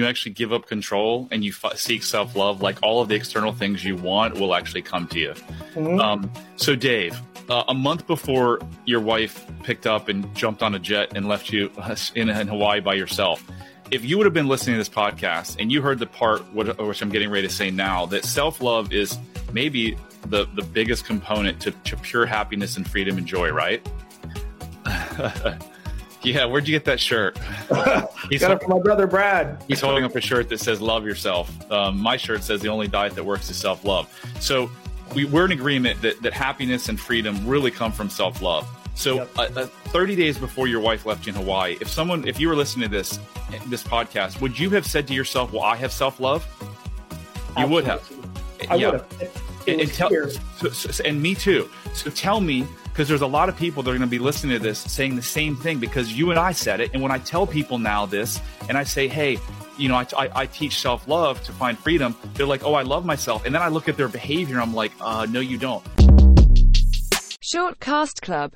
you actually give up control and you f- seek self love, like all of the external things you want will actually come to you. Mm-hmm. Um, so, Dave, uh, a month before your wife picked up and jumped on a jet and left you in, in Hawaii by yourself, if you would have been listening to this podcast and you heard the part which I'm getting ready to say now, that self love is maybe the, the biggest component to, to pure happiness and freedom and joy, right? yeah, where'd you get that shirt? He's got it from my brother Brad. He's holding up a shirt that says "Love Yourself." Um, my shirt says "The only diet that works is self love." So we, we're in agreement that that happiness and freedom really come from self love. So, yep. uh, uh, 30 days before your wife left you in Hawaii, if someone, if you were listening to this this podcast, would you have said to yourself, "Well, I have self love"? You would have. I yeah. would have. And, tell, so, so, and me too. So tell me, because there's a lot of people that are going to be listening to this saying the same thing because you and I said it. And when I tell people now this, and I say, "Hey," you know, I, I, I teach self love to find freedom. They're like, "Oh, I love myself," and then I look at their behavior. I'm like, uh, "No, you don't." Short Cast Club